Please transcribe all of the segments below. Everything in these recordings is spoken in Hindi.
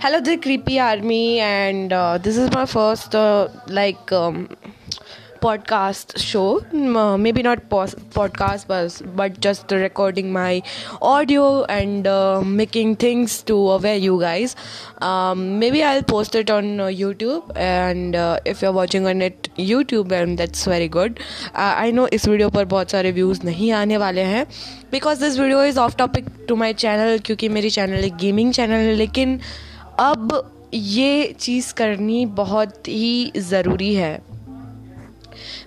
hello the creepy army and uh, this is my first uh, like um, podcast show uh, maybe not pos- podcast but, but just recording my audio and uh, making things to aware you guys um, maybe i'll post it on uh, youtube and uh, if you're watching on it youtube and that's very good i know इस वीडियो पर बहुत सारे व्यूज़ नहीं आने वाले हैं because this video is off topic to my channel क्योंकि मेरी चैनल एक गेमिंग चैनल है लेकिन अब ये चीज़ करनी बहुत ही ज़रूरी है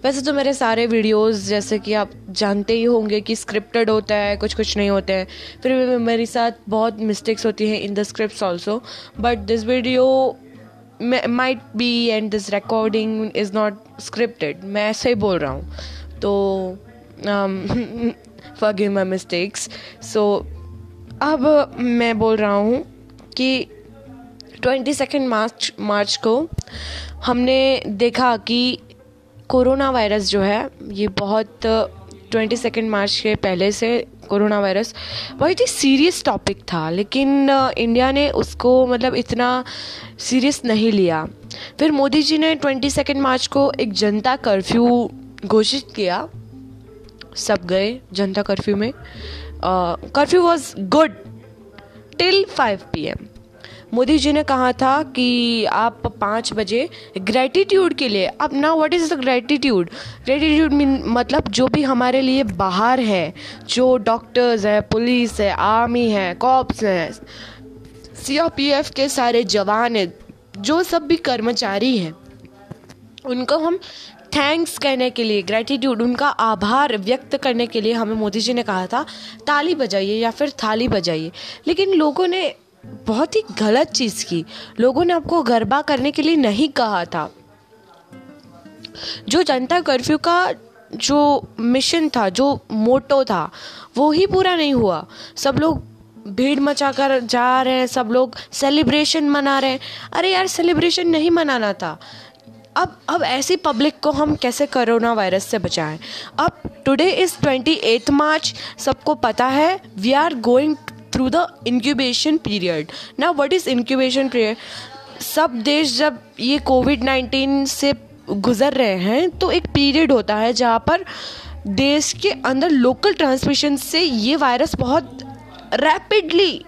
वैसे तो मेरे सारे वीडियोस जैसे कि आप जानते ही होंगे कि स्क्रिप्टेड होता है कुछ कुछ नहीं होते हैं। फिर भी मेरे साथ बहुत मिस्टेक्स होती हैं in the script also but this video might be and this recording is not scripted मैं ऐसे ही बोल रहा हूँ। तो for forgive my mistakes so अब मैं बोल रहा हूँ कि ट्वेंटी सेकेंड मार्च मार्च को हमने देखा कि कोरोना वायरस जो है, ये बहुत ट्वेंटी सेकेंड मार्च के पहले से कोरोना वायरस बहुत ही सीरियस टॉपिक था, लेकिन इंडिया ने उसको मतलब इतना सीरियस नहीं लिया। फिर मोदी जी ने ट्वेंटी सेकेंड मार्च को एक जनता कर्फ्यू घोषित किया। सब गए जनता कर्फ्यू में। Curfew was good till five P M Modi ji ने कहा था कि आप पाँच बजे ग्रेटिट्यूड के लिए, अब ना what is the gratitude gratitude mean मतलब जो भी हमारे लिए बाहर है, जो डॉक्टर्स है पुलिस है आर्मी है कॉप्स हैं सीआरपीएफ के सारे जवान हैं, जो सब भी कर्मचारी हैं, उनको हम थैंक्स कहने के लिए ग्रेटिट्यूड उनका आभार व्यक्त करने के लिए हमें मोदी जी ने कहा था, ताली बजाइए या फिर थाली बजाइए। लेकिन लोगों ने बहुत ही गलत चीज़ की। लोगों ने आपको गरबा करने के लिए नहीं कहा था। जो जनता कर्फ्यू का जो मिशन था, जो मोटो था, वो ही पूरा नहीं हुआ। सब लोग भीड़ मचा कर जा रहे हैं, सब लोग सेलिब्रेशन मना रहे हैं। अरे यार सेलिब्रेशन नहीं मनाना था। अब अब ऐसी पब्लिक को हम कैसे कोरोना वायरस से बचाएँ? अब today is twenty eighth March सबको पता है we are going through the incubation period ना वट इज़ इंक्यूबेशन पीरियड सब देश जब ये कोविड नाइन्टीन से गुज़र रहे हैं तो एक पीरियड होता है जहाँ पर देश के अंदर लोकल ट्रांसमिशन से ये वायरस बहुत रैपिडली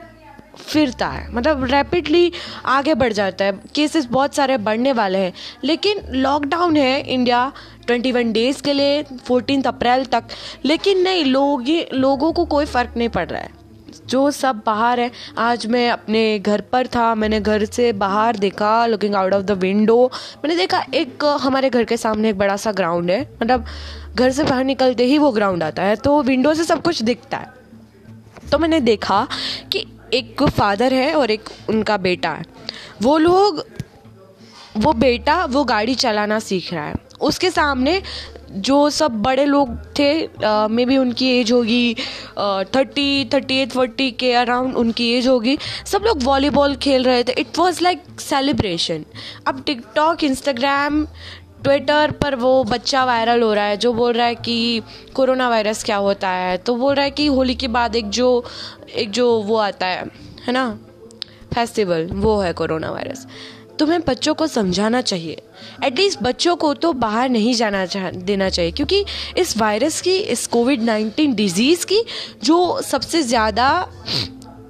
फिरता है। मतलब रैपिडली आगे बढ़ जाता है। केसेस बहुत सारे बढ़ने वाले हैं। लेकिन लॉकडाउन है इंडिया ट्वेंटी वन डेज़ के लिए फोर्टीन अप्रैल तक। लेकिन नहीं, लोग लोगों को कोई फ़र्क नहीं पड़ रहा है। जो सब बाहर है। आज मैं अपने घर पर था। मैंने घर से बाहर देखा looking out of the window मैंने देखा एक, हमारे घर के सामने एक बड़ा सा ग्राउंड है। मतलब घर से बाहर निकलते ही वो ग्राउंड आता है। तो विंडो से सब कुछ दिखता है। तो मैंने देखा कि एक फादर है और एक उनका बेटा है। वो लोग, वो बेटा वो गाड़ी चलाना सीख रहा है। उसके सामने जो सब बड़े लोग थे मे बी उनकी एज होगी थर्टी थर्टी एट फोर्टी के अराउंड उनकी एज होगी। सब लोग वॉलीबॉल खेल रहे थे। इट वॉज़ लाइक सेलिब्रेशन अब टिकटॉक इंस्टाग्राम ट्विटर पर वो बच्चा वायरल हो रहा है, जो बोल रहा है कि कोरोना वायरस क्या होता है। तो बोल रहा है कि होली के बाद एक जो एक जो वो आता है है ना? फेस्टिवल वो है कोरोना वायरस तुम्हें बच्चों को समझाना चाहिए। एटलीस्ट बच्चों को तो बाहर नहीं जाना चाह देना चाहिए, क्योंकि इस वायरस की, इस कोविड नाइन्टीन डिज़ीज़ की जो सबसे ज़्यादा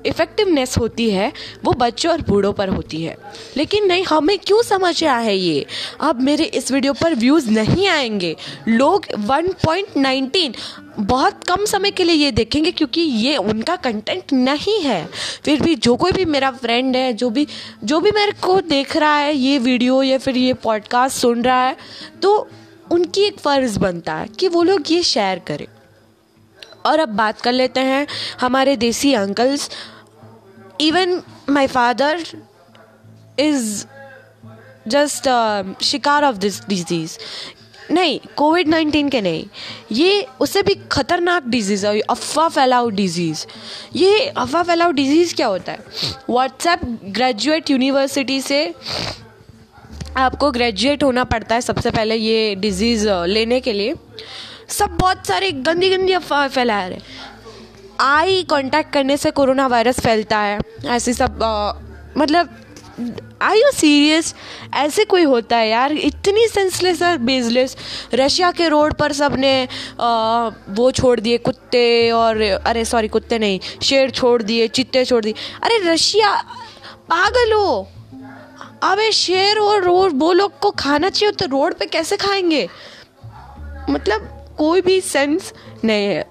इफ़ेक्टिवनेस होती है, वो बच्चों और बूढ़ों पर होती है। लेकिन नहीं, हमें क्यों समझ आया है ये? अब मेरे इस वीडियो पर व्यूज़ नहीं आएँगे। लोग 1.19 बहुत कम समय के लिए ये देखेंगे क्योंकि ये उनका कंटेंट नहीं है। फिर भी जो कोई भी मेरा फ्रेंड है, जो भी जो भी मेरे को देख रहा है ये वीडियो या फिर ये पॉडकास्ट सुन रहा है तो उनकी एक फ़र्ज़ बनता है कि वो लोग ये शेयर करें। और अब बात कर लेते हैं हमारे desi uncles even my father is just uh, शिकार ऑफ़ दिस डिज़ीज़ नहीं कोविड नाइन्टीन के नहीं. ये उससे भी खतरनाक डिज़ीज़ है अफवाह फैलाओ डिज़ीज़ ये अफवाह फैलाओ डिज़ीज़ क्या होता है? व्हाट्सएप ग्रेजुएट यूनिवर्सिटी से आपको ग्रेजुएट होना पड़ता है सबसे पहले ये डिज़ीज़ लेने के लिए। सब बहुत सारे गंदी गंदी अफवाह फैला रहे आई कांटेक्ट करने से कोरोना वायरस फैलता है। ऐसे सब आ, मतलब आई यू सीरियस ऐसे कोई होता है यार। इतनी सेंसलेस और बेजलेस रशिया के रोड पर सबने वो छोड़ दिए कुत्ते और अरे सॉरी कुत्ते नहीं शेर छोड़ दिए चित्ते छोड़ दिए। अरे रशिया पागल हो। अबे शेर और रोड वो लोग को खाना चाहिए तो रोड पे कैसे खाएँगे? मतलब कोई भी सेंस नहीं है।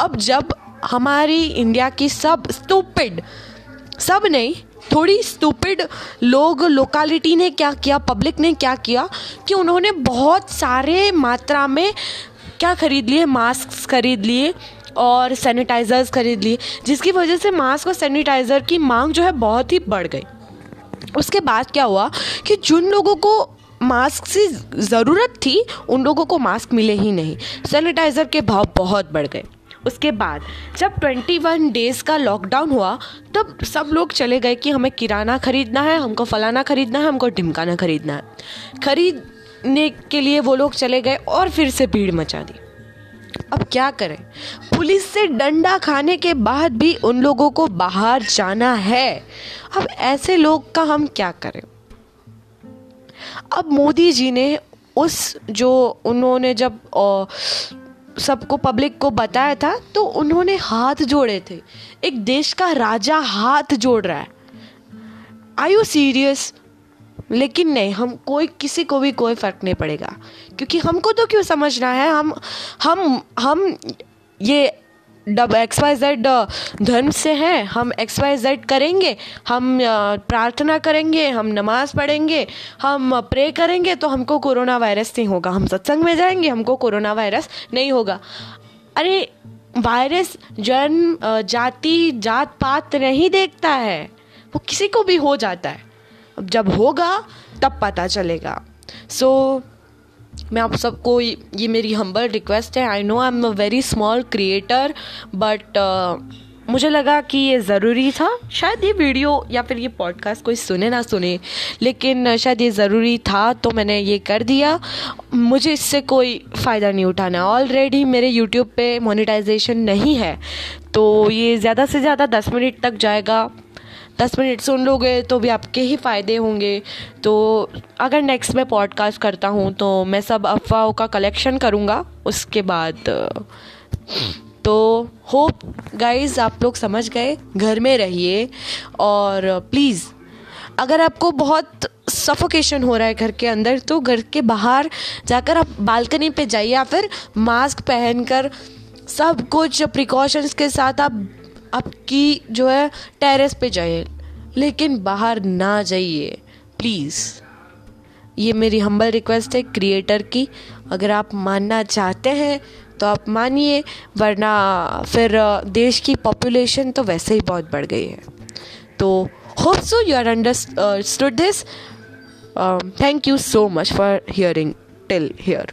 अब जब हमारी इंडिया की सब स्टूपिड सब नहीं, थोड़ी स्टूपिड लोग लोकालिटी ने क्या किया पब्लिक ने क्या किया, कि उन्होंने बहुत सारे मात्रा में क्या खरीद लिए मास्क खरीद लिए और सैनिटाइज़र्स खरीद लिए, जिसकी वजह से मास्क और सैनिटाइज़र की मांग जो है बहुत ही बढ़ गई। उसके बाद क्या हुआ कि जिन लोगों को मास्क से ज़रूरत थी, उन लोगों को मास्क मिले ही नहीं। सैनिटाइज़र के भाव बहुत बढ़ गए। उसके बाद, जब 21 डेज़ का लॉकडाउन हुआ, तब सब लोग चले गए कि हमें किराना ख़रीदना है, हमको फलाना ख़रीदना है, हमको ढिमकाना ख़रीदना है। खरीदने के लिए वो लोग चले गए और फिर से भीड़ मचा दी। अब क्या करें? पुलिस से डंडा खाने के बाद भी उन लोगों को बाहर जाना है। अब ऐसे लोग का हम क्या करें? अब मोदी जी ने उस जो उन्होंने जब सबको पब्लिक को बताया था तो उन्होंने हाथ जोड़े थे। एक देश का राजा हाथ जोड़ रहा है। आई यू सीरियस लेकिन नहीं, हम कोई, किसी को भी कोई फ़र्क नहीं पड़ेगा। क्योंकि हमको तो क्यों समझना है? हम हम हम ये डब एक्स वाई जेड धर्म से हैं। हम एक्स वाई जेड करेंगे हम प्रार्थना करेंगे हम नमाज़ पढ़ेंगे हम प्रे करेंगे तो हमको कोरोना वायरस नहीं होगा। हम सत्संग में जाएँगे हमको कोरोना वायरस नहीं होगा। अरे वायरस जन्म जाति जात पात नहीं देखता है। वो किसी को भी हो जाता है। जब होगा तब पता चलेगा। सो so, मैं आप सबको ये मेरी हम्बल रिक्वेस्ट है. I know I am a very small creator but मुझे लगा कि ये ज़रूरी था. शायद ये वीडियो या फिर ये पॉडकास्ट कोई सुने ना सुने लेकिन uh, शायद ये ज़रूरी था तो मैंने ये कर दिया. मुझे इससे कोई फ़ायदा नहीं उठाना. ऑलरेडी मेरे यूट्यूब पे मोनेटाइजेशन नहीं है तो ये ज़्यादा से ज़्यादा दस मिनट तक जाएगा. दस मिनट सुन लोगे तो भी आपके ही फ़ायदे होंगे। तो अगर नेक्स्ट मैं पॉडकास्ट करता हूँ तो मैं सब अफवाहों का कलेक्शन करूँगा, उसके बाद तो होप गाइज़ आप लोग समझ गए, घर में रहिए और प्लीज़ अगर आपको बहुत सफोकेशन हो रहा है घर के अंदर तो घर के बाहर जाकर आप बालकनी पे जाइए या फिर मास्क पहनकर सब कुछ प्रिकॉशंस के साथ आप आपकी जो है टेरेस पे जाइए, लेकिन बाहर ना जाइए प्लीज़ ये मेरी हम्बल रिक्वेस्ट है क्रिएटर की। अगर आप मानना चाहते हैं तो आप मानिए, वरना फिर देश की पॉपुलेशन तो वैसे ही बहुत बढ़ गई है। तो hope so you are understood this thank you so much for hearing till here